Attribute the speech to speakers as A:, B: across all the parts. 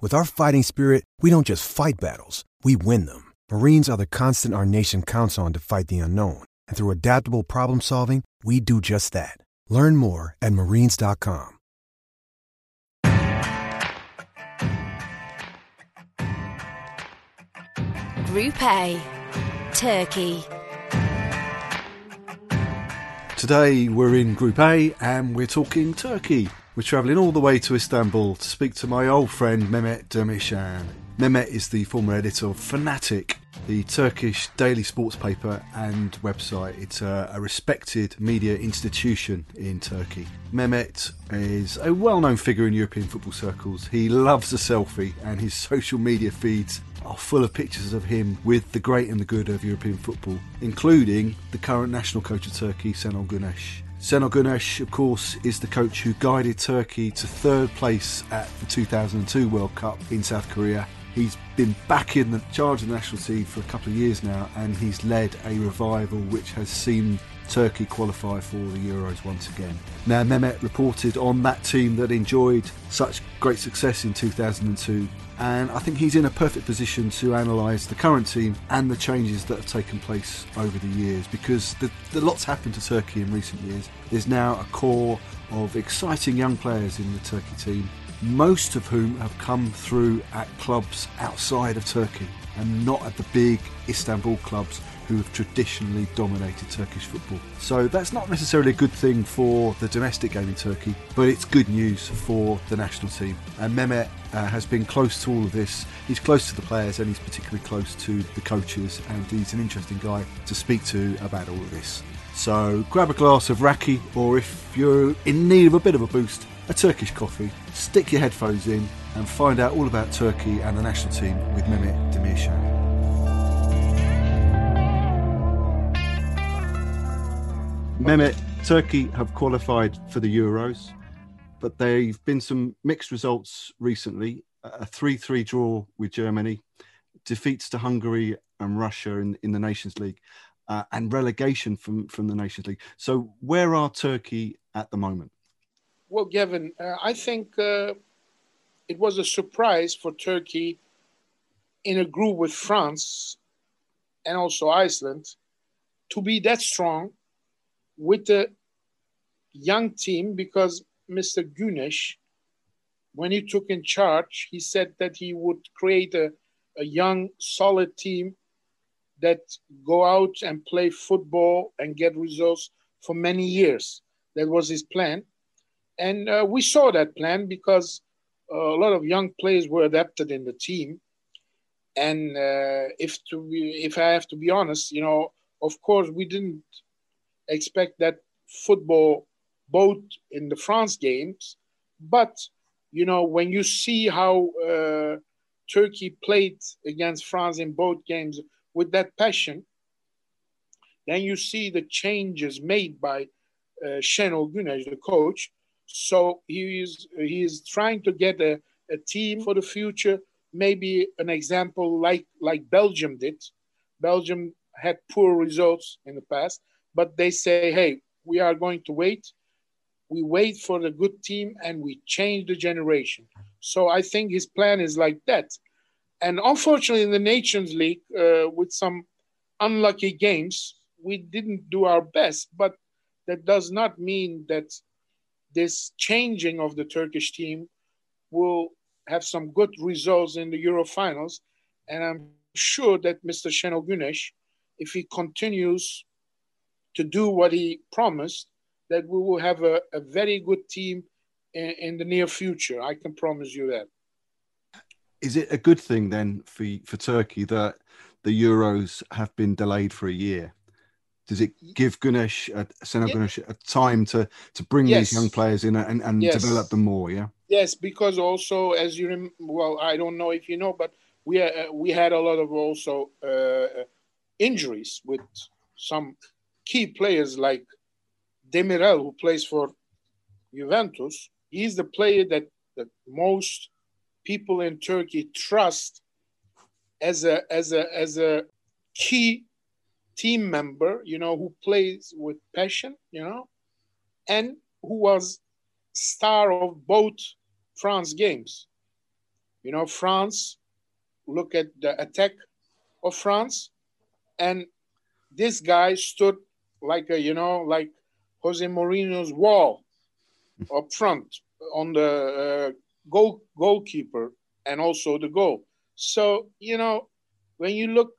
A: With our fighting spirit, we don't just fight battles, we win them. Marines are the constant our nation counts on to fight the unknown. And through adaptable problem solving, we do just that. Learn more at marines.com.
B: Group A Turkey.
C: Today we're in Group A and we're talking Turkey. We're travelling all the way to Istanbul to speak to my old friend Mehmet Demircan. Mehmet is the former editor of Fanatik, the Turkish daily sports paper and website. It's a, a respected media institution in Turkey. Mehmet is a well known figure in European football circles. He loves a selfie and his social media feeds are full of pictures of him with the great and the good of European football, including the current national coach of Turkey, Senol Güneş. Senol Güneş, of course, is the coach who guided Turkey to third place at the 2002 World Cup in South Korea. He's been back in the charge of the national team for a couple of years now, and he's led a revival which has seen Turkey qualify for the Euros once again. Now, Mehmet reported on that team that enjoyed such great success in 2002, and I think he's in a perfect position to analyse the current team and the changes that have taken place over the years because the, the lots happened to Turkey in recent years. There's now a core of exciting young players in the Turkey team, most of whom have come through at clubs outside of Turkey and not at the big Istanbul clubs who have traditionally dominated Turkish football. So that's not necessarily a good thing for the domestic game in Turkey, but it's good news for the national team. And Mehmet uh, has been close to all of this. He's close to the players and he's particularly close to the coaches, and he's an interesting guy to speak to about all of this. So grab a glass of raki, or if you're in need of a bit of a boost, a Turkish coffee, stick your headphones in, and find out all about Turkey and the national team with Mehmet Demircan. Mehmet, Turkey have qualified for the Euros, but there've been some mixed results recently. A 3 3 draw with Germany, defeats to Hungary and Russia in, in the Nations League, uh, and relegation from, from the Nations League. So, where are Turkey at the moment?
D: Well, Gavin, uh, I think uh, it was a surprise for Turkey in a group with France and also Iceland to be that strong with the young team because Mr. Güneş, when he took in charge, he said that he would create a, a young, solid team that go out and play football and get results for many years. That was his plan. And uh, we saw that plan because uh, a lot of young players were adapted in the team. And uh, if to be, if I have to be honest, you know, of course, we didn't expect that football both in the France games, but you know when you see how uh, Turkey played against France in both games with that passion, then you see the changes made by uh, Şenol Güneş, the coach. So he is he is trying to get a, a team for the future. Maybe an example like like Belgium did. Belgium had poor results in the past, but they say, hey, we are going to wait. We wait for the good team and we change the generation. So I think his plan is like that. And unfortunately, in the Nations League, uh, with some unlucky games, we didn't do our best. But that does not mean that this changing of the Turkish team will have some good results in the Euro finals. And I'm sure that Mr. Şenol if he continues to do what he promised, that we will have a, a very good team in, in, the near future. I can promise you that.
C: Is it a good thing then for for Turkey that the Euros have been delayed for a year? Does it give Güneş uh, yeah. Güneş, a time to to bring yes. these young players in and, and yes. develop them more? Yeah.
D: Yes, because also as you rem- well, I don't know if you know, but we uh, we had a lot of also uh, injuries with some key players like Demiral, who plays for Juventus. He's the player that, that most people in Turkey trust as a as a as a key team member, you know, who plays with passion, you know, and who was star of both France games. You know, France, look at the attack of France, and this guy stood like a, you know, like Jose Mourinho's wall up front on the uh, goal goalkeeper and also the goal. So you know, when you look,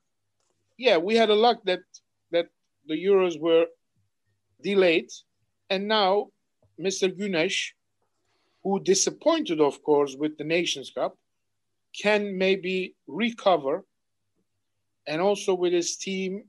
D: yeah, we had a luck that that the Euros were delayed, and now Mr. Güneş, who disappointed, of course, with the Nations Cup, can maybe recover, and also with his team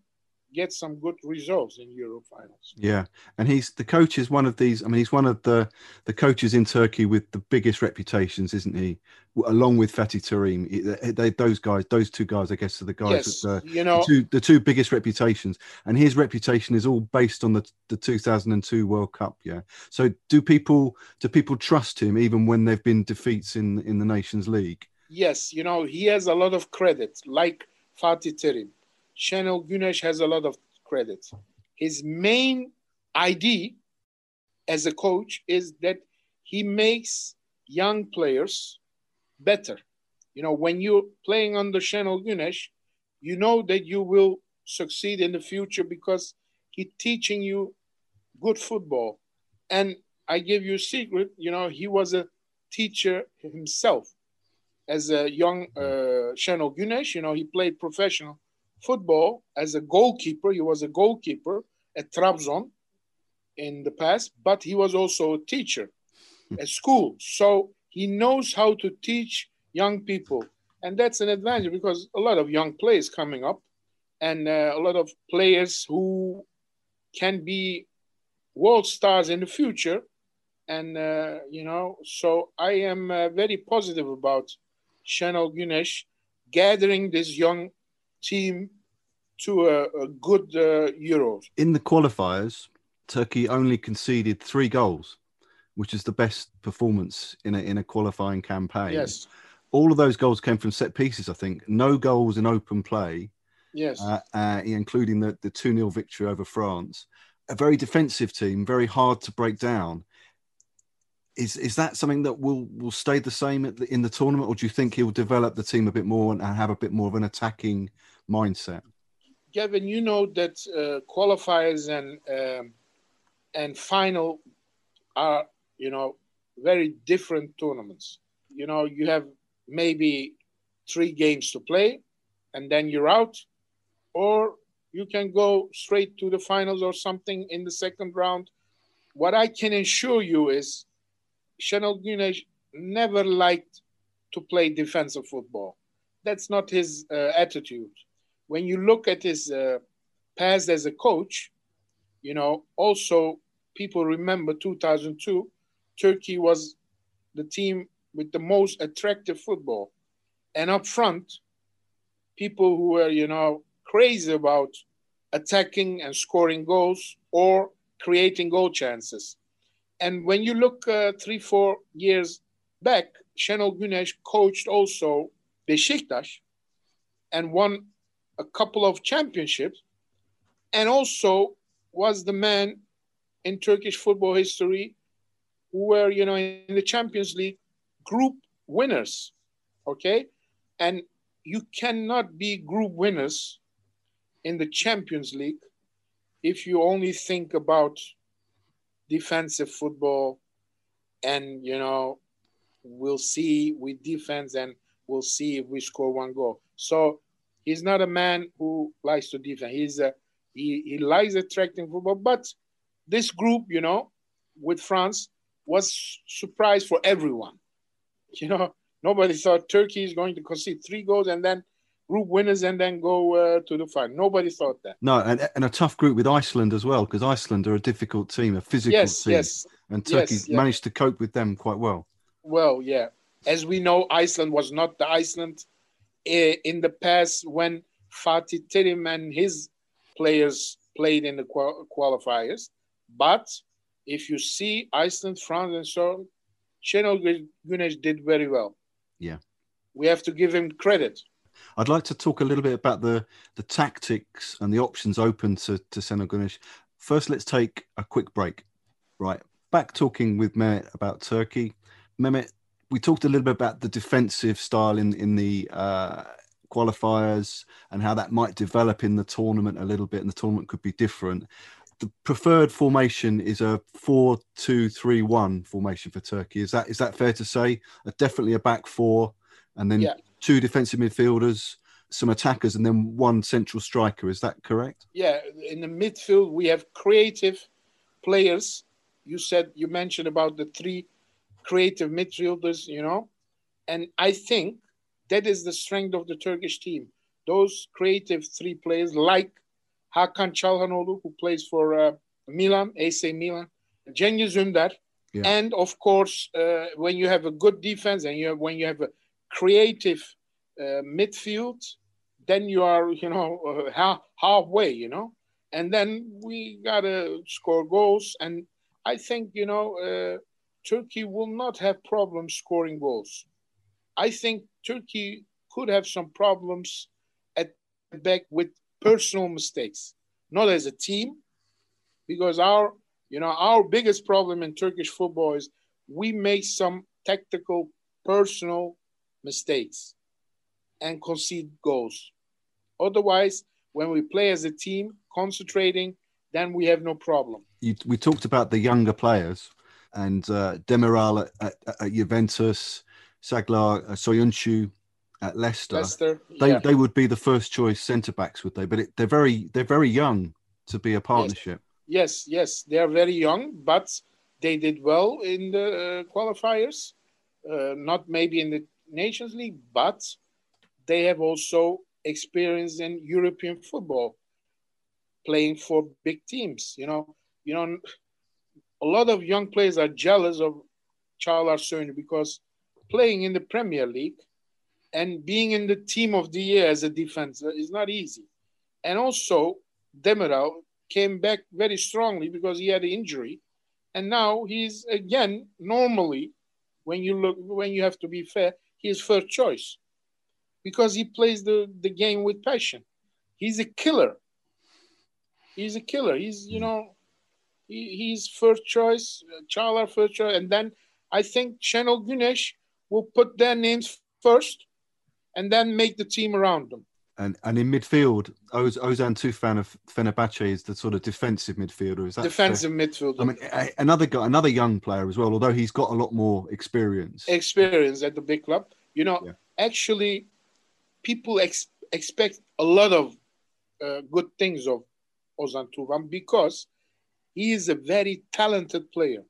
D: get some good results in Euro finals.
C: Yeah, and he's the coach is one of these. I mean, he's one of the the coaches in Turkey with the biggest reputations, isn't he? Along with Fatih Terim, they, those guys, those two guys, I guess, are the guys.
D: Yes, that, uh, you know,
C: the two, the two biggest reputations, and his reputation is all based on the the 2002 World Cup. Yeah. So, do people do people trust him even when they've been defeats in in the Nations League?
D: Yes, you know, he has a lot of credit, like Fatih Terim Şenol Güneş has a lot of credit. His main idea as a coach is that he makes young players better. You know, when you're playing under Şenol Güneş, you know that you will succeed in the future because he's teaching you good football. And I give you a secret, you know, he was a teacher himself. As a young uh, Şenol Güneş, you know, he played professional football as a goalkeeper. He was a goalkeeper at Trabzon in the past, but he was also a teacher at school. So he knows how to teach young people. And that's an advantage because a lot of young players coming up and uh, a lot of players who can be world stars in the future. And, uh, you know, so I am uh, very positive about Şenol Güneş gathering this young team to a, a good uh, Euros.
C: In the qualifiers, Turkey only conceded three goals, which is the best performance in a in a qualifying campaign.
D: Yes.
C: All of those goals came from set pieces, I think. No goals in open play.
D: Yes.
C: Uh, uh, including the, the 2 0 victory over France. A very defensive team, very hard to break down is is that something that will will stay the same the, in the tournament, or do you think he'll develop the team a bit more and have a bit more of an attacking mindset?
D: Gavin, you know that uh, qualifiers and um, and final are you know very different tournaments. You know, you have maybe three games to play, and then you're out, or you can go straight to the finals or something in the second round. What I can assure you is Şenol Güneş never liked to play defensive football. That's not his uh, attitude. When you look at his uh, past as a coach, you know, also people remember 2002, Turkey was the team with the most attractive football. And up front, people who were, you know, crazy about attacking and scoring goals or creating goal chances. And when you look uh, three, four years back, Şenol Güneş coached also Beşiktaş and won a couple of championships and also was the man in Turkish football history who were, you know, in the Champions League group winners, okay? And you cannot be group winners in the Champions League if you only think about defensive football and, you know, we'll see with defense and we'll see if we score one goal. So he's not a man who likes to defend. He's a he, he likes attracting football, but this group, you know, with France was surprise for everyone. You know, nobody thought Turkey is going to concede three goals and then group winners and then go uh, to the final. Nobody thought that.
C: No, and, and a tough group with Iceland as well, because Iceland are a difficult team, a physical
D: yes,
C: team.
D: Yes,
C: and Turkey
D: yes,
C: managed to cope with them quite well.
D: Well, yeah. As we know, Iceland was not the Iceland Eh, in the past when Fatih Terim and his players played in the qualifiers. But if you see Iceland, France, and so on, Şenol Güneş did very well.
C: Yeah.
D: We have to give him credit.
C: I'd like to talk a little bit about the, the tactics and the options open to, to Şenol Güneş. First, let's take a quick break. Right. Back talking with Mehmet about Turkey. Mehmet, we talked a little bit about the defensive style in, in the uh, qualifiers and how that might develop in the tournament a little bit, and the tournament could be different. The preferred formation is a four-two-three-one formation for Turkey. Is that is that fair to say? Uh, definitely a back four, and then yeah. two defensive midfielders, some attackers, and then one central striker. Is that correct?
D: Yeah, in the midfield we have creative players. You said you mentioned about the three creative midfielders, you know, and I think that is the strength of the Turkish team. Those creative three players, like Hakan Çalhanoğlu, who plays for uh, Milan, AC Milan, Cengiz Ünder, yeah. and of course, uh, when you have a good defense and you have, when you have a creative uh, midfield, then you are, you know, uh, half, halfway, you know, and then we gotta score goals. And I think, you know, uh, Turkey will not have problems scoring goals. I think Turkey could have some problems at the back with personal mistakes, not as a team, because our you know our biggest problem in Turkish football is we make some tactical personal mistakes and concede goals. Otherwise, when we play as a team, concentrating, then we have no problem.
C: You, we talked about the younger players and uh, Demiral at, at, at Juventus, Çağlar uh, Söyüncü at Leicester,
D: Leicester
C: they
D: yeah.
C: they would be the first choice centre backs, would they? But it, they're very they're very young to be a partnership.
D: Yes, yes, yes. they are very young, but they did well in the uh, qualifiers. Uh, not maybe in the Nations League, but they have also experience in European football, playing for big teams. You know, you know, a lot of young players are jealous of Çağlar Söyüncü because playing in the Premier League and being in the team of the year as a defender is not easy. And also, Demiral came back very strongly because he had an injury. And now he's again, normally, when you look, when you have to be fair, he's first choice because he plays the, the game with passion. He's a killer. He's a killer. He's, you mm. know, he, he's first choice, Çağlar first choice. And then I think Şenol Güneş will put their names first and then make the team around them.
C: And and in midfield, Oz, Ozan Tufan of Fenerbahce is the sort of defensive midfielder. Is that
D: defensive fair? midfielder?
C: I mean, another guy, another young player as well. Although he's got a lot more experience.
D: Experience at the big club. You know, yeah. actually, people ex- expect a lot of uh, good things of Ozan Tufan because he is a very talented player.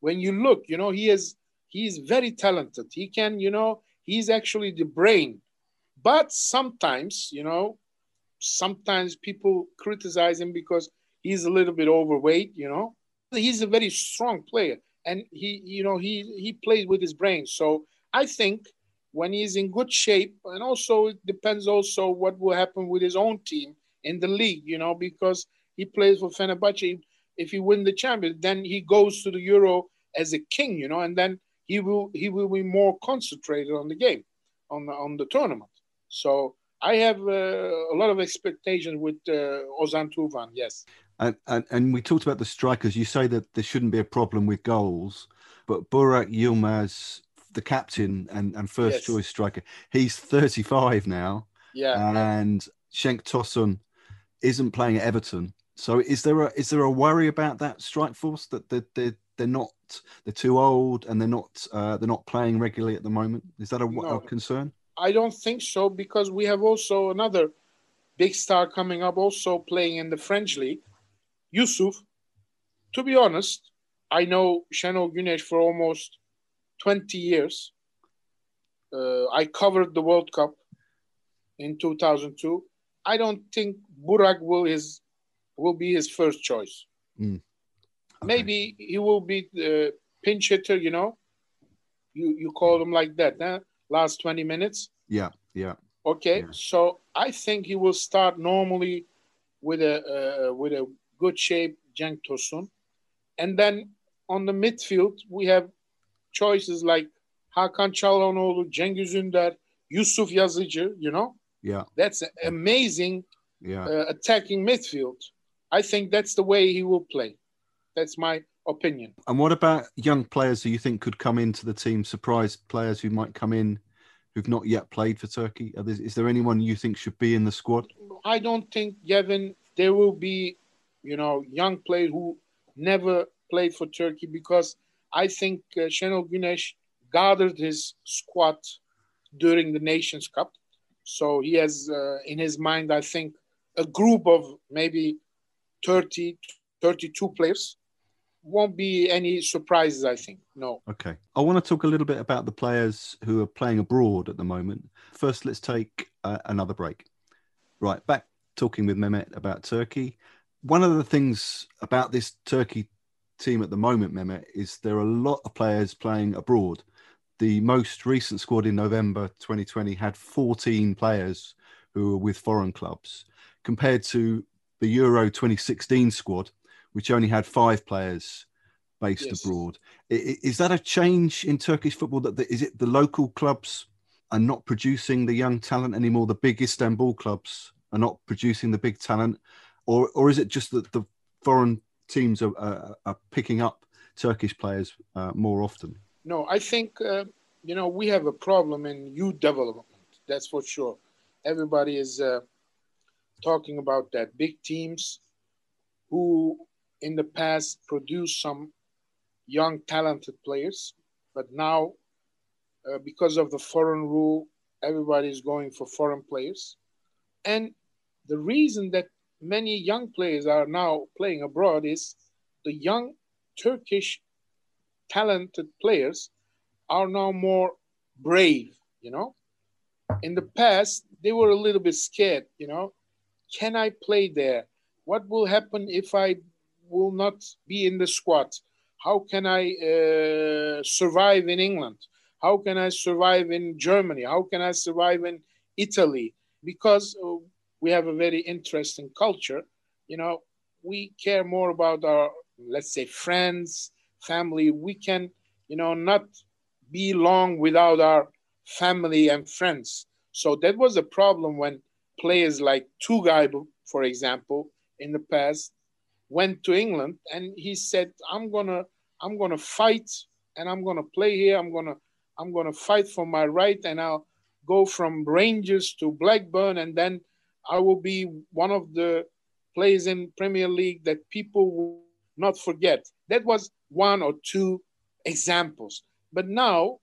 D: When you look, you know, he is he's very talented. He can, you know, he's actually the brain. But sometimes, you know, sometimes people criticize him because he's a little bit overweight, you know. He's a very strong player and he, you know, he he plays with his brain. So I think when he's in good shape, and also it depends also what will happen with his own team in the league, you know, because he plays for Fenerbahce. If he win the champion, then he goes to the Euro as a king, you know, and then he will he will be more concentrated on the game, on the, on the tournament. So I have uh, a lot of expectations with uh, Ozan Tufan. Yes.
C: And, and and we talked about the strikers. You say that there shouldn't be a problem with goals, but Burak Yilmaz the captain and, and first
D: Yes.
C: choice striker. He's 35 now,
D: Yeah.
C: and Cenk Tosun isn't playing at Everton. So is there a is there a worry about that strike force that they're they're, they're not they're too old and they're not uh, they're not playing regularly at the moment? Is that a,
D: No.
C: a concern?
D: I don't think so because we have also another big star coming up, also playing in the French league, Yusuf. To be honest, I know Şenol Güneş for almost 20 years. Uh, I covered the World Cup in 2002. I don't think Burak will his will be his first choice.
C: Okay.
D: Maybe he will be the pinch hitter. You know, you you call him like that. Huh? Last 20 minutes.
C: Yeah, yeah.
D: Okay,
C: Yeah.
D: so I think he will start normally with a uh, with a good shape Cenk Tosun, and then on the midfield we have choices like Hakan Çalhanoğlu, Cengiz Ünder, Yusuf Yazıcı. You know,
C: Yeah,
D: that's amazing
C: yeah.
D: uh, attacking midfield. I think that's the way he will play. That's my opinion.
C: And what about young players who you think could come into the team? Surprise players who might come in who've not yet played for Turkey. There, is there anyone you think should be in the squad?
D: I don't think Gavin there will be, you know, young players who never played for Turkey because I think uh, Şenol Güneş gathered his squad during the Nations Cup, so he has uh, in his mind, I think, a group of maybe 30, 32 players. Won't be any surprises, I think. No.
C: Okay. I want to talk a little bit about the players who are playing abroad at the moment. First, let's take uh, another break. Right, back talking with Mehmet about Turkey. One of the things about this Turkey team at the moment, Mehmet, is there are a lot of players playing abroad. The most recent squad in November 2020 had 14 players who were with foreign clubs, compared to the Euro 2016 squad, which only had five players based
D: Yes.
C: abroad. Is that a change in Turkish football? That the, is it the local clubs are not producing the young talent anymore? The big Istanbul clubs are not producing the big talent, or or is it just that the foreign teams are are, are picking up Turkish players uh, more often?
D: No, I think uh, you know we have a problem in youth development. That's for sure. Everybody is uh, talking about that. Big teams who in the past produced some young talented players, but now uh, because of the foreign rule, everybody is going for foreign players, and the reason that many young players are now playing abroad is the young Turkish talented players are now more brave, you know. In the past, they were a little bit scared, you know. Can I play there? What will happen if I will not be in the squad? How can I uh, survive in England? How can I survive in Germany? How can I survive in Italy? Because uh, we have a very interesting culture, you know, we care more about our, let's say, friends, family. We can, you know, not be long without our family and friends. So that was a problem when players like Tugay, for example, in the past, went to England and he said, "I'm gonna, I'm gonna fight and I'm gonna play here. I'm gonna, I'm gonna fight for my right, and I'll go from Rangers to Blackburn, and then I will be one of the players in Premier League that people will not forget." That was one or two examples. But now,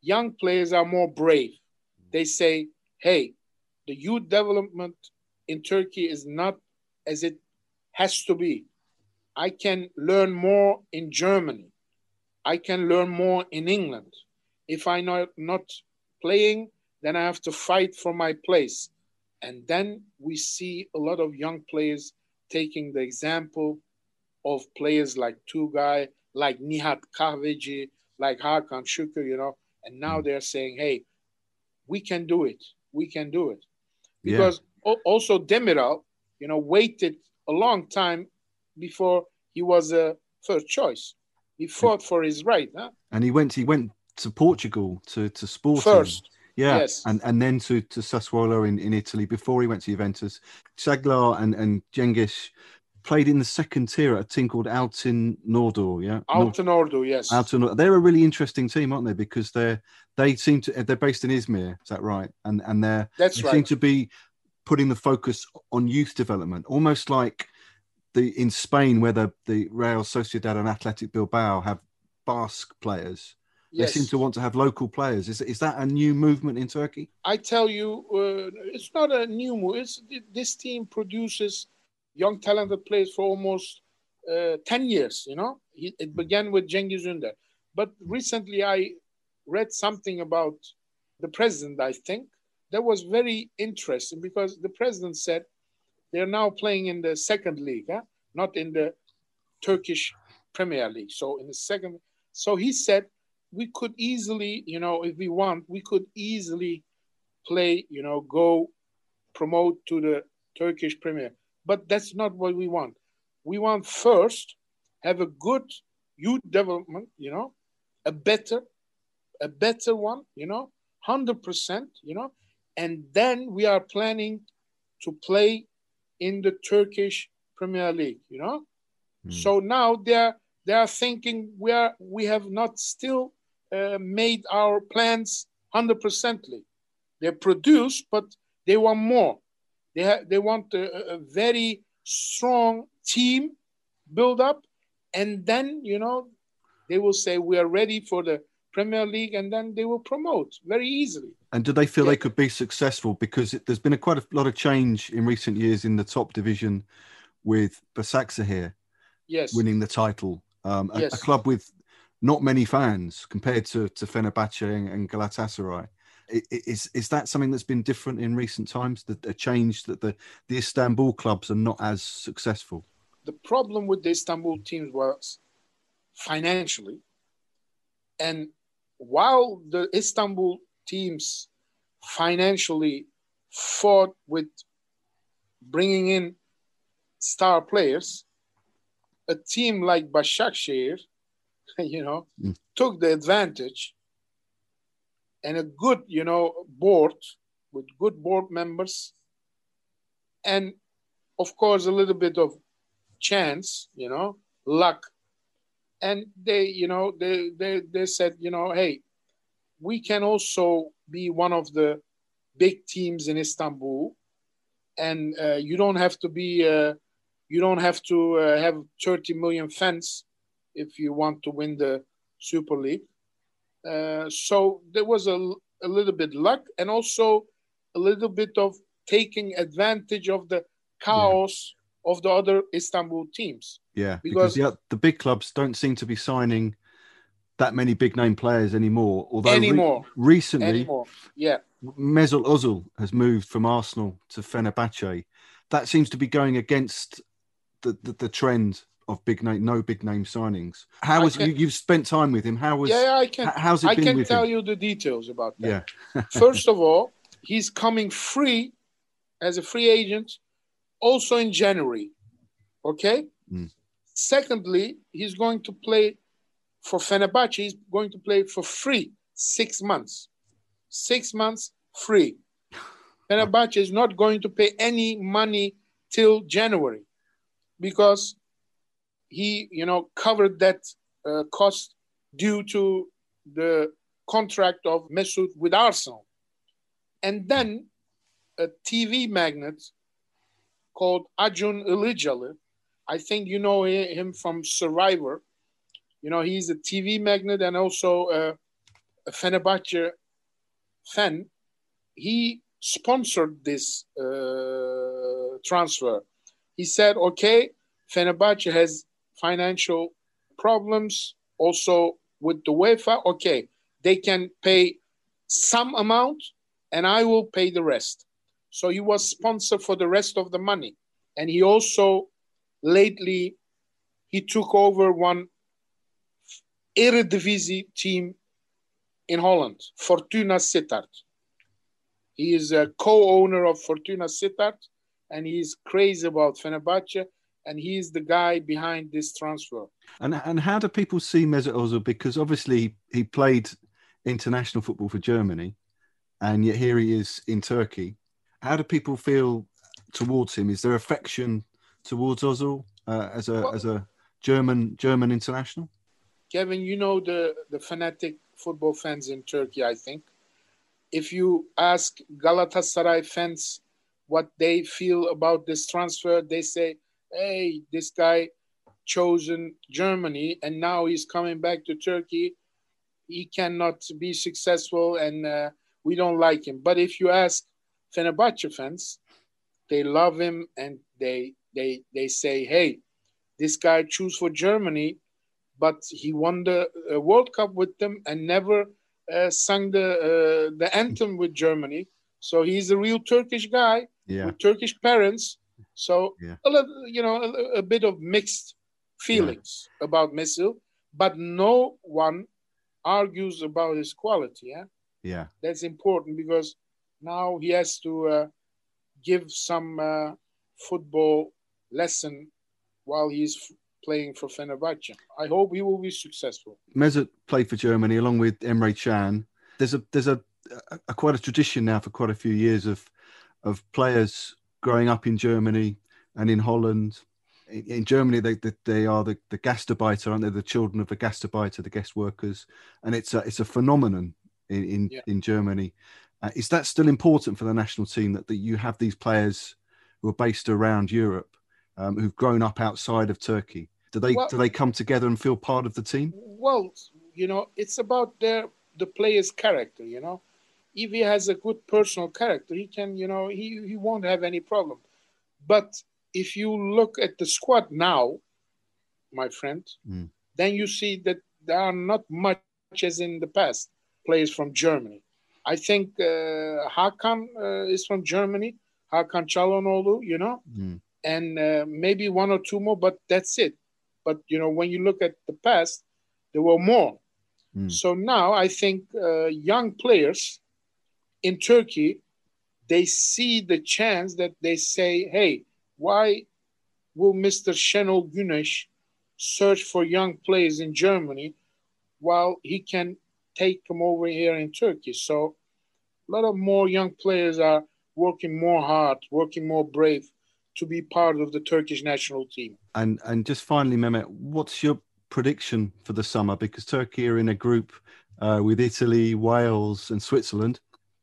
D: young players are more brave. They say, hey, the youth development in Turkey is not as it has to be. I can learn more in Germany. I can learn more in England. If I'm not, not playing, then I have to fight for my place. And then we see a lot of young players taking the example of players like Tugay, like Nihat Kahveci, like Hakan Şükür, you know, and now mm. they're saying, hey, we can do it. We can do it.
C: Yeah.
D: Because al- also Demiral, you know, waited a long time before he was a first choice. He fought for his right, huh?
C: And he went he went to Portugal to to Sporting.
D: First.
C: Yeah,
D: Yes.
C: and and then to to Sassuolo in, in Italy before he went to Juventus. Çağlar and and Cengiz played in the second tier at a team called Altın Ordu. Yeah,
D: Altın Ordu, yes.
C: Altın. They're a really interesting team, aren't they? Because they're they seem to they're based in Izmir. Is that right? And and they're
D: That's
C: they
D: right.
C: seem to be putting the focus on youth development, almost like the in Spain where the the Real Sociedad and Athletic Bilbao have Basque players.
D: yes.
C: They seem to want to have local players. Is is that a new movement in Turkey?
D: I tell you, uh, it's not a new move. It's, this team produces young, talented players for almost uh, 10 years, you know. He, it began with Cengiz Ünder. But recently I read something about the president, I think. That was very interesting because the president said they're now playing in the second league, huh? not in the Turkish Premier League. So in the second, so he said we could easily, you know, if we want, we could easily play, you know, go promote to the Turkish Premier. But that's not what we want. We want first have a good youth development, you know, a better, a better one, you know, hundred percent, you know, and then we are planning to play in the Turkish Premier League, you know. So now they're they are thinking we are we have not still uh, made our plans hundred percently. They produce, but they want more. They ha- they want a, a very strong team build up, and then you know they will say we are ready for the Premier League, and then they will promote very easily.
C: And do they feel
D: Yeah.
C: they could be successful? Because it, there's been a quite a lot of change in recent years in the top division, with Başakşehir here
D: Yes,
C: winning the title. Um, a, a club with not many fans compared to, to Fenerbahce and, and Galatasaray. Is is that something that's been different in recent times? That a change that the the Istanbul clubs are not as successful.
D: the problem with the Istanbul teams was financially. And while the Istanbul teams financially fought with bringing in star players, a team like Başakşehir, you know,
C: Mm.
D: took the advantage and a good, you know, board with good board members and of course a little bit of chance, you know, luck. And they, you know, they they they said, you know, hey, we can also be one of the big teams in Istanbul, and uh, you don't have to be, uh, you don't have to uh, have 30 million fans if you want to win the Super League. Uh, so there was a, a little bit luck and also a little bit of taking advantage of the chaos of the other Istanbul teams.
C: Yeah, because,
D: Because-
C: the, the big clubs don't seem to be signing that many big name players anymore. Although re- recently,
D: Anymore. Yeah.
C: Mesut Ozil has moved from Arsenal to Fenerbahce. That seems to be going against the, the, the trend of big name, no big name signings. How was you, you've spent time with him? How was?
D: yeah, I can.
C: how's it
D: I
C: been
D: can
C: with
D: tell
C: him?
D: you the details about that.
C: Yeah,
D: First of all, he's coming free as a free agent, also in January. Okay.
C: Mm.
D: Secondly, he's going to play for Fenerbahce. He's going to play for free six months. Six months free. Fenerbahce is not going to pay any money till January because he, you know, covered that uh, cost due to the contract of Mesut with Arsenal. And then a TV magnate called Acun Ilıcalı, I think you know him from Survivor. You know, he's a TV magnate and also a, a Fenerbahce fan. He sponsored this uh, transfer. He said, okay, Fenerbahce has financial problems also with the UEFA. Okay, they can pay some amount and I will pay the rest. So he was sponsor for the rest of the money. And he also lately he took over one Eredivisie team in Holland, Fortuna Sittard. He is a co-owner of Fortuna Sittard and he is crazy about Fenerbahce and he's the guy behind this transfer.
C: and and how do people see Mesut Ozil? Because obviously he played international football for Germany, and yet here he is in Turkey. How do people feel towards him? Is there affection towards Ozil? uh, as a well, as a German German international?
D: Kevin, you know the the fanatic football fans in Turkey. I think if you ask Galatasaray fans what they feel about this transfer, they say, "Hey, this guy chosen Germany, and now he's coming back to Turkey. He cannot be successful, and uh, we don't like him." But if you ask Fenerbahce fans, they love him, and they they they say, "Hey, this guy choose for Germany." But he won the uh, World Cup with them and never uh, sang the uh, the anthem with Germany. So he's a real Turkish guy
C: yeah.
D: with Turkish parents. So yeah. a little, you know, a, a, bit of mixed feelings yeah. about Mesut, but no one argues about his quality. Yeah,
C: yeah,
D: that's important because now he has to uh, give some uh, football lesson while he's playing for Fenerbahce. I hope he will be successful.
C: Mesut played for Germany along with Emre Can. There's a there's a, a, a, quite a tradition now for quite a few years of of players growing up in Germany and in Holland. In, in Germany, they, they, they are the, the Gastarbeiter, aren't they? The children of the Gastarbeiter, the guest workers, and it's a it's a phenomenon in in, yeah. in Germany. Uh, is that still important for the national team that, that you have these players who are based around Europe, um, who've grown up outside of Turkey? Do they well, do they come together and feel part of the team?
D: Well, you know, it's about their the player's character. You know, if he has a good personal character, he can, you know, he he won't have any problem. But if you look at the squad now, my friend, mm. then you see that there are not much as in the past players from Germany. I think uh, Hakan uh, is from Germany, Hakan Çalhanoğlu, you know, mm. and uh, maybe one or two more, but that's it. But you know, when you look at the past, there were more. Mm. So now I think uh, young players in Turkey, they see the chance that they say, "Hey, why will Mr. Şenol Güneş search for young players in Germany while he can take them over here in Turkey?" So a lot of more young players are working more hard, working more brave to be part of the Turkish national team.
C: And and just finally, Mehmet, what's your prediction for the summer? Because Turkey are in a group uh, with Italy, Wales, and Switzerland.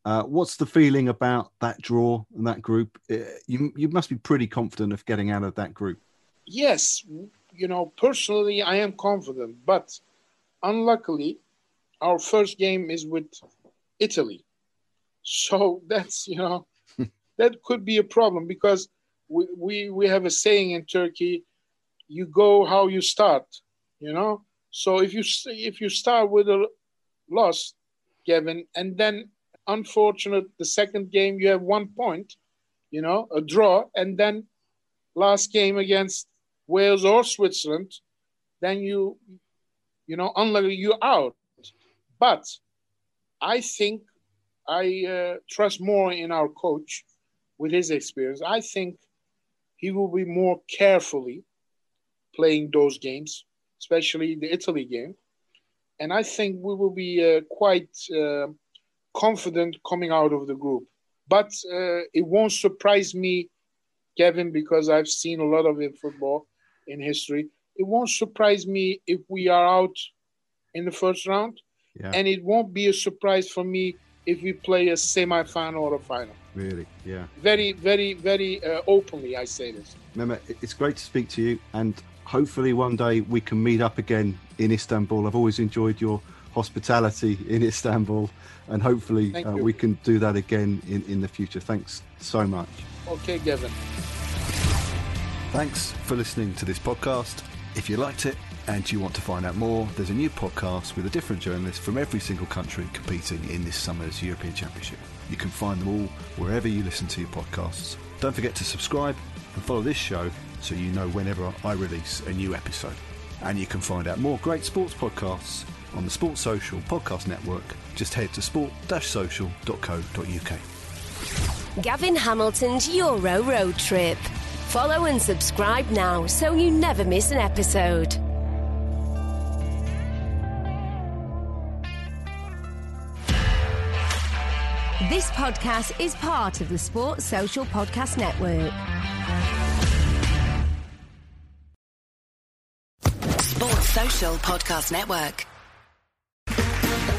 C: Uh, what's the feeling about that draw and that group? Uh, you you must be pretty confident of getting out of that group.
D: Yes, you know personally I am confident, but unluckily, our first game is with Italy, so that's you know that could be a problem because we, we, we have a saying in Turkey, you go how you start, you know? So if you if you start with a loss, Kevin, and then unfortunate the second game you have one point, you know, a draw, and then last game against Wales or Switzerland, then you you know, unlucky you're out. But I think I uh, trust more in our coach with his experience. I think he will be more carefully playing those games, especially the Italy game. And I think we will be uh, quite uh, confident coming out of the group. But uh, it won't surprise me, Kevin, because I've seen a lot of it football in history. It won't surprise me if we are out in the first round. Yeah. And it won't be a surprise for me if we play a semi-final or a final.
C: Really, yeah.
D: Very, very, very uh, openly, I say this.
C: Mehmet, it's great to speak to you, and hopefully one day we can meet up again in Istanbul. I've always enjoyed your hospitality in Istanbul, and hopefully uh, we can do that again in, in the future. Thanks so much.
D: Okay, Gavin.
C: Thanks for listening to this podcast. If you liked it, and you want to find out more, there's a new podcast with a different journalist from every single country competing in this summer's European Championship. You can find them all wherever you listen to your podcasts. Don't forget to subscribe and follow this show so you know whenever I release a new episode. And you can find out more great sports podcasts on the Sports Social Podcast Network. Just head to sport-social.co.uk.
B: Gavin Hamilton's Euro Road Trip. Follow and subscribe now so you never miss an episode. This podcast is part of the Sports Social Podcast Network.
E: Sports Social Podcast Network.